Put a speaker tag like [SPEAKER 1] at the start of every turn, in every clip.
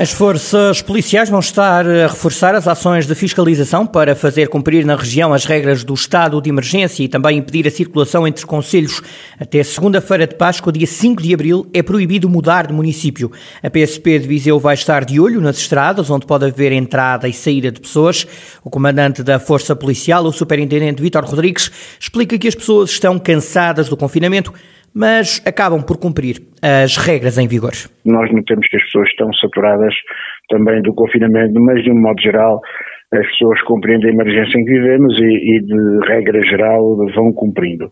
[SPEAKER 1] As forças policiais vão estar a reforçar as ações de fiscalização para fazer cumprir na região as regras do estado de emergência e também impedir a circulação entre conselhos. Até segunda-feira de Páscoa, dia 5 de abril, é proibido mudar de município. A PSP de Viseu vai estar de olho nas estradas, onde pode haver entrada e saída de pessoas. O comandante da Força Policial, o superintendente Vítor Rodrigues, explica que as pessoas estão cansadas do confinamento mas acabam por cumprir as regras em vigor.
[SPEAKER 2] Nós notamos que as pessoas estão saturadas também do confinamento, mas de um modo geral as pessoas compreendem a emergência em que vivemos e, e de regra geral vão cumprindo.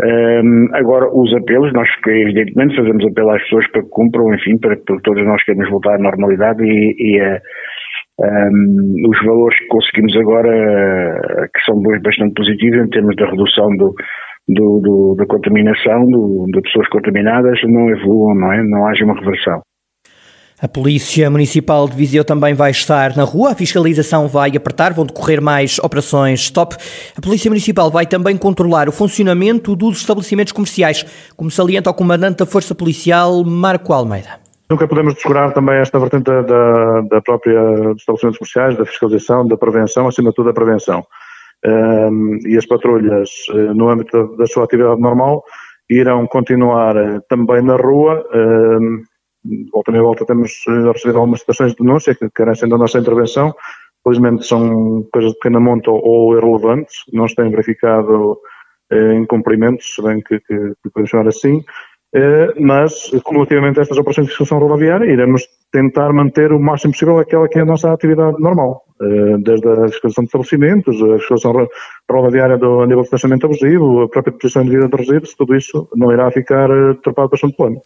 [SPEAKER 2] Um, agora, os apelos, nós evidentemente fazemos apelo às pessoas para que cumpram, enfim, para que todos nós queremos voltar à normalidade e, e a, um, os valores que conseguimos agora, que são bastante positivos em termos da redução do, do, do, da contaminação, do, de pessoas contaminadas, não evoluam, não é? Não haja uma reversão.
[SPEAKER 1] A Polícia Municipal de Viseu também vai estar na rua, a fiscalização vai apertar, vão decorrer mais operações stop. A Polícia Municipal vai também controlar o funcionamento dos estabelecimentos comerciais, como salienta o comandante da Força Policial, Marco Almeida.
[SPEAKER 3] Nunca podemos descurar também esta vertente da, da própria dos estabelecimentos comerciais, da fiscalização, da prevenção, acima de tudo da prevenção e as patrulhas, uh, no âmbito da, sua atividade normal, irão continuar uh, também na rua. Volta e volta temos uh, recebido algumas situações de denúncia que carecem da nossa intervenção. Felizmente são coisas de pequena monta ou irrelevantes, não se têm verificado incumprimentos, se bem que, que, que podemos chamar assim. mas, cumulativamente a estas operações de fiscalização rodoviária, iremos tentar manter o máximo possível aquela que é a nossa atividade normal, eh, desde a fiscalização de estabelecimentos, a fiscalização rodoviária do nível de estacionamento abusivo, a própria deposição de vida de resíduos, tudo isso não irá ficar eh, atrapado bastante plano.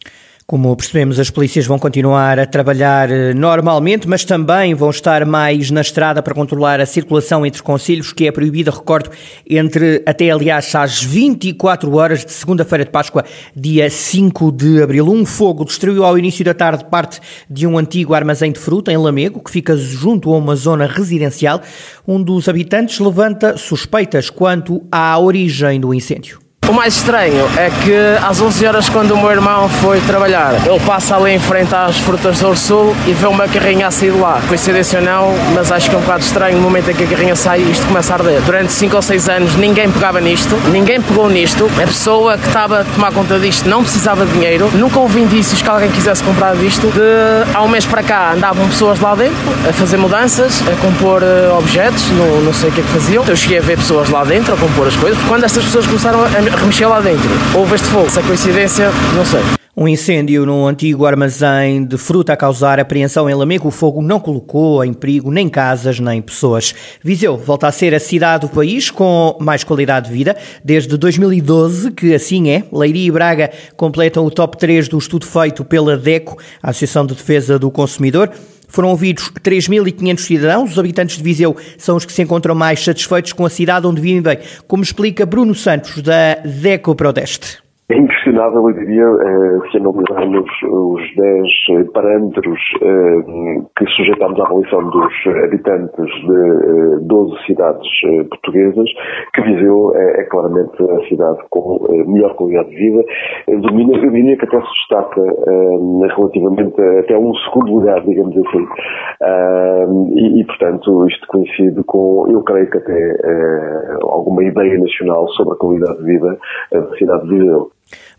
[SPEAKER 1] Como percebemos, as polícias vão continuar a trabalhar eh, normalmente, mas também vão estar mais na estrada para controlar a circulação entre conselhos, que é proibida, recordo, entre até aliás às 24 horas de segunda-feira de Páscoa, dia 5 de abril. Um fogo destruiu ao início da tarde parte de um antigo armazém de fruta em Lamego, que fica junto a uma zona residencial. Um dos habitantes levanta suspeitas quanto à origem do incêndio.
[SPEAKER 4] O mais estranho é que às 11 horas, quando o meu irmão foi trabalhar, ele passa ali em frente às frutas do Sul e vê uma carrinha a sair de lá. Coincidência ou não, mas acho que é um bocado estranho no momento em que a carrinha sai isto começa a arder. Durante 5 ou 6 anos ninguém pegava nisto, ninguém pegou nisto. A pessoa que estava a tomar conta disto não precisava de dinheiro, nunca houve indícios que alguém quisesse comprar disto. De, há um mês para cá andavam pessoas lá dentro a fazer mudanças, a compor uh, objetos, não, não sei o que é que faziam. Eu cheguei a ver pessoas lá dentro a compor as coisas. Quando estas pessoas começaram a remexer lá dentro. Houve este fogo. Se é coincidência, não sei.
[SPEAKER 1] Um incêndio num antigo armazém de fruta a causar apreensão em Lamego. O fogo não colocou em perigo nem casas nem pessoas. Viseu volta a ser a cidade do país com mais qualidade de vida. Desde 2012, que assim é, Leiria e Braga completam o top 3 do estudo feito pela DECO, a Associação de Defesa do Consumidor. Foram ouvidos 3.500 cidadãos. Os habitantes de Viseu são os que se encontram mais satisfeitos com a cidade onde vivem, como explica Bruno Santos, da DECO Prodeste.
[SPEAKER 5] É inquestionável, eu diria, eh, se analisarmos os 10 eh, parâmetros eh, que sujeitamos à avaliação dos habitantes de 12 cidades portuguesas, que Viseu é, é claramente a cidade com melhor qualidade de vida. Domina, eu diria que até se destaca relativamente até um segundo lugar, digamos assim. E, e, portanto, isto coincide com, eu creio que até alguma ideia nacional sobre a qualidade de vida da cidade de Viseu.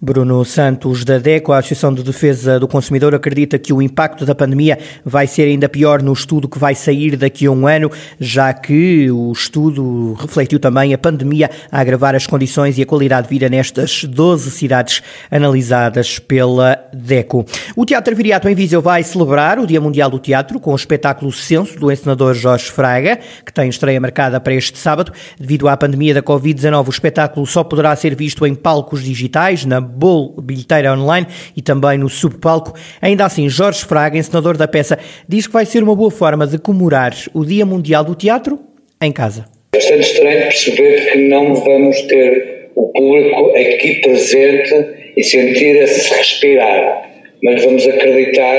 [SPEAKER 1] Bruno Santos, da DECO, a Associação de Defesa do Consumidor, acredita que o impacto da pandemia vai ser ainda pior no estudo que vai sair daqui a um ano, já que o estudo refletiu também a pandemia a agravar as condições e a qualidade de vida nestas 12 cidades analisadas pela DECO. O Teatro Viriato em Viseu vai celebrar o Dia Mundial do Teatro com o espetáculo Censo do encenador Jorge Fraga, que tem estreia marcada para este sábado. Devido à pandemia da Covid-19, o espetáculo só poderá ser visto em palcos digitais, na Bol Bilheteira Online e também no subpalco. Ainda assim, Jorge Fraga, encenador da peça, diz que vai ser uma boa forma de comemorar o Dia Mundial do Teatro em casa.
[SPEAKER 6] É bastante estranho perceber que não vamos ter o público aqui presente e sentir esse respirar, mas vamos acreditar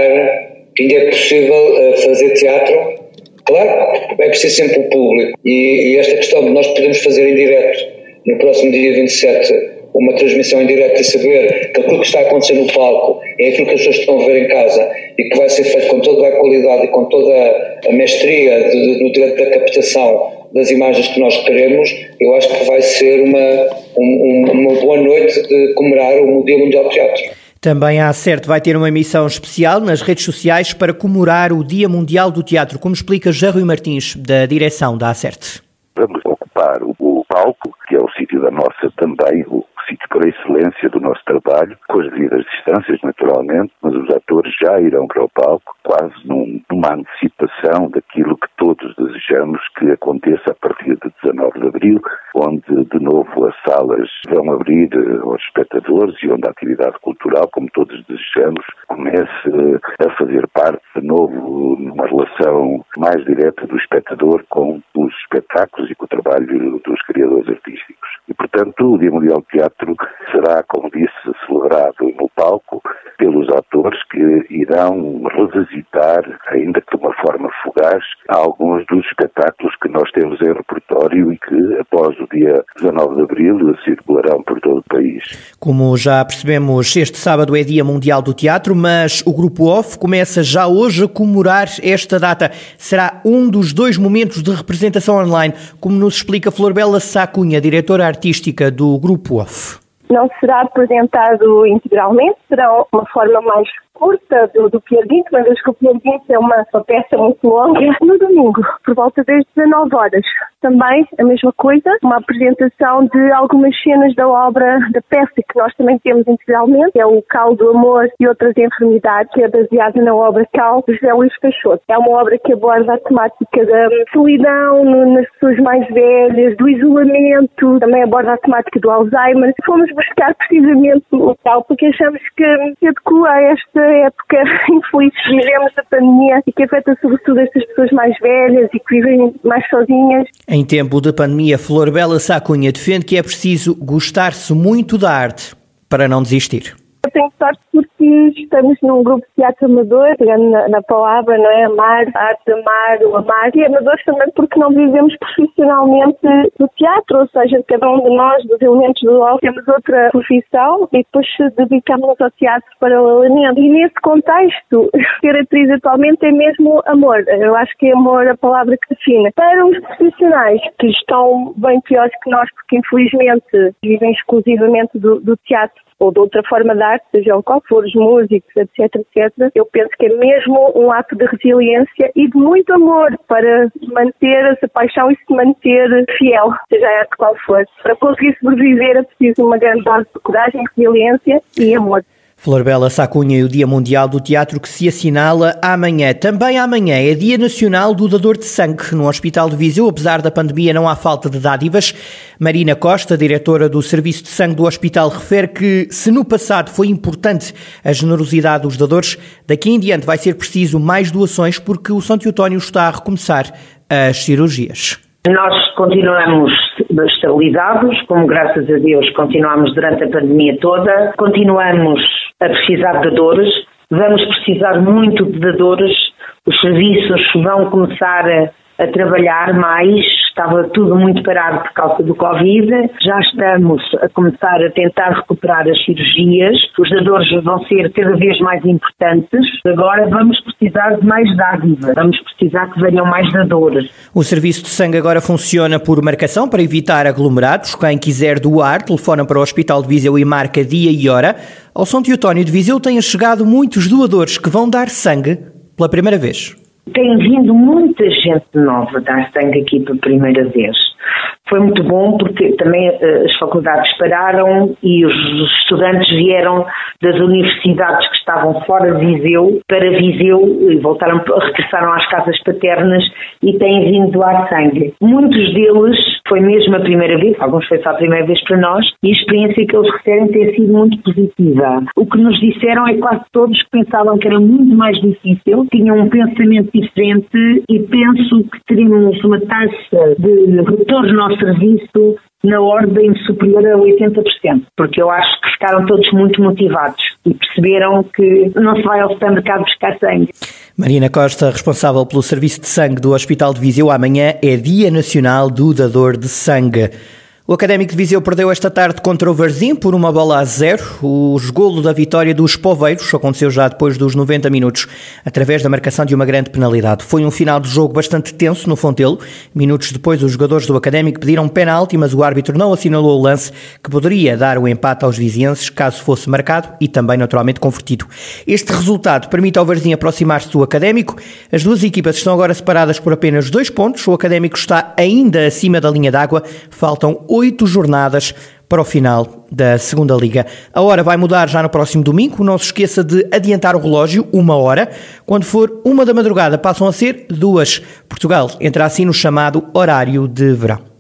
[SPEAKER 6] que ainda é possível eh, fazer teatro. Claro, é preciso sempre o público e, e esta questão de nós podemos fazer em direto no próximo dia 27 uma transmissão em direto e saber que aquilo que está a acontecer no palco é aquilo que as pessoas estão a ver em casa e que vai ser feito com toda a qualidade e com toda a mestria de, de, no direito da captação das imagens que nós queremos, eu acho que vai ser uma, um, uma boa noite de comemorar o Dia Mundial do Teatro.
[SPEAKER 1] Também a Acerte vai ter uma emissão especial nas redes sociais para comemorar o Dia Mundial do Teatro, como explica José Rui Martins, da direção da Acerte.
[SPEAKER 7] Vamos ocupar o palco, que é o sítio da nossa também, o sítio por excelência do nosso trabalho, com as devidas distâncias, naturalmente, mas os atores já irão para o palco, quase num, numa antecipação daquilo que todos desejamos que aconteça a partir de 19 de abril, onde de novo as salas vão abrir eh, aos espectadores e onde a atividade cultural, como todos desejamos, comece eh, a fazer parte de novo numa relação mais direta do espectador com os espetáculos e com o trabalho dos criadores artísticos. E, portanto, o Dia Mundial do Teatro será, como disse, celebrado no palco pelos atores que irão revisitar, ainda que de uma forma fugaz, alguns dos espetáculos que nós temos em repertório e que, após o dia 19 de abril, circularão por todo o país.
[SPEAKER 1] Como já percebemos, este sábado é Dia Mundial do Teatro, mas o Grupo OFF começa já hoje a comemorar esta data. Será um dos dois momentos de representação online, como nos explica Flor Bela Sacunha, diretora artística do Grupo OFF
[SPEAKER 8] não será apresentado integralmente, será uma forma mais curta do, do Guinto, uma vez que o Guinto é uma, uma, peça muito longa, no domingo, por volta das 19 horas. Também a mesma coisa, uma apresentação de algumas cenas da obra, da peça que nós também temos integralmente, é o Cal do Amor e Outras Enfermidades, que é baseada na obra Cal de José Luís Peixoto. É uma obra que aborda a temática da solidão nas pessoas mais velhas, do isolamento, também aborda a temática do Alzheimer. Fomos buscar precisamente o Cal porque achamos que se adequa a esta época infeliz que vivemos da pandemia e que afeta sobretudo estas pessoas mais velhas e que vivem mais sozinhas.
[SPEAKER 1] Em tempo de pandemia, Flor Bela Sacunha defende que é preciso gostar-se muito da arte para não desistir.
[SPEAKER 8] Eu tenho sorte porque estamos num grupo de teatro amador, pegando na, na, palavra, não é? Amar, arte amar, o amar. E amadores também porque não vivemos profissionalmente do teatro, ou seja, cada um de nós, dos elementos do LOL, temos outra profissão e depois dedicamos ao teatro paralelamente. E nesse contexto, ser atriz atualmente é mesmo amor. Eu acho que é amor a palavra que define. Para os profissionais que estão bem piores que nós, porque infelizmente vivem exclusivamente do, do teatro, ou de outra forma de arte, seja qual for, os músicos, etc, etc, eu penso que é mesmo um ato de resiliência e de muito amor para manter essa paixão e se manter fiel, seja a arte qual for. Para conseguir sobreviver é preciso uma grande dose de coragem, resiliência e amor.
[SPEAKER 1] Flor Bela Sacunha e o Dia Mundial do Teatro que se assinala amanhã. Também amanhã é Dia Nacional do Dador de Sangue. No Hospital de Viseu, apesar da pandemia, não há falta de dádivas. Marina Costa, diretora do Serviço de Sangue do hospital, refere que se no passado foi importante a generosidade dos dadores, daqui em diante vai ser preciso mais doações porque o São Teotónio está a recomeçar as cirurgias.
[SPEAKER 9] Nós continuamos estabilizados, como graças a Deus continuamos durante a pandemia toda, continuamos a precisar de dores, vamos precisar muito de dores, os serviços vão começar a, a trabalhar mais, estava tudo muito parado por causa do Covid. Já estamos a começar a tentar recuperar as cirurgias. Os dadores vão ser cada vez mais importantes. Agora vamos precisar de mais dádiva. Vamos precisar que venham mais dadores.
[SPEAKER 1] O serviço de sangue agora funciona por marcação para evitar aglomerados. Quem quiser doar, telefona para o Hospital de Viseu e marca dia e hora. Ao São Teotónio de Viseu têm chegado muitos doadores que vão dar sangue pela primeira vez.
[SPEAKER 9] Tem vindo muita gente nova dar sangue aqui pela primeira vez. Foi muito bom porque também uh, as faculdades pararam e os estudantes vieram das universidades que estavam fora de Viseu para Viseu e voltaram, regressaram às casas paternas e têm vindo doar sangue. Muitos deles foi mesmo a primeira vez, alguns foi só a primeira vez para nós, e a experiência que eles referem tem sido muito positiva. O que nos disseram é quase todos que pensavam que era muito mais difícil, tinham um pensamento diferente e penso que teríamos uma taxa de retorno ao serviço na ordem superior a 80%, porque eu acho que ficaram todos muito motivados e perceberam que não se vai ao supermercado buscar sangue.
[SPEAKER 1] Marina Costa, responsável pelo serviço de sangue do Hospital de Viseu, amanhã é Dia Nacional do Dador de Sangue. O Académico de Viseu perdeu esta tarde contra o Varzim por uma bola a zero. O golo da vitória dos Poveiros aconteceu já depois dos 90 minutos, através da marcação de uma grande penalidade. Foi um final de jogo bastante tenso no Fontelo. Minutos depois, os jogadores do Académico pediram penalti, mas o árbitro não assinalou o lance que poderia dar o empate aos vizienses caso fosse marcado e também naturalmente convertido. Este resultado permite ao Varzim aproximar-se do Académico. As duas equipas estão agora separadas por apenas dois pontos. O Académico está ainda acima da linha d'água. Faltam oito jornadas para o final da segunda liga. A hora vai mudar já no próximo domingo. Não se esqueça de adiantar o relógio uma hora. Quando for uma da madrugada, passam a ser duas. Portugal entra assim no chamado horário de verão.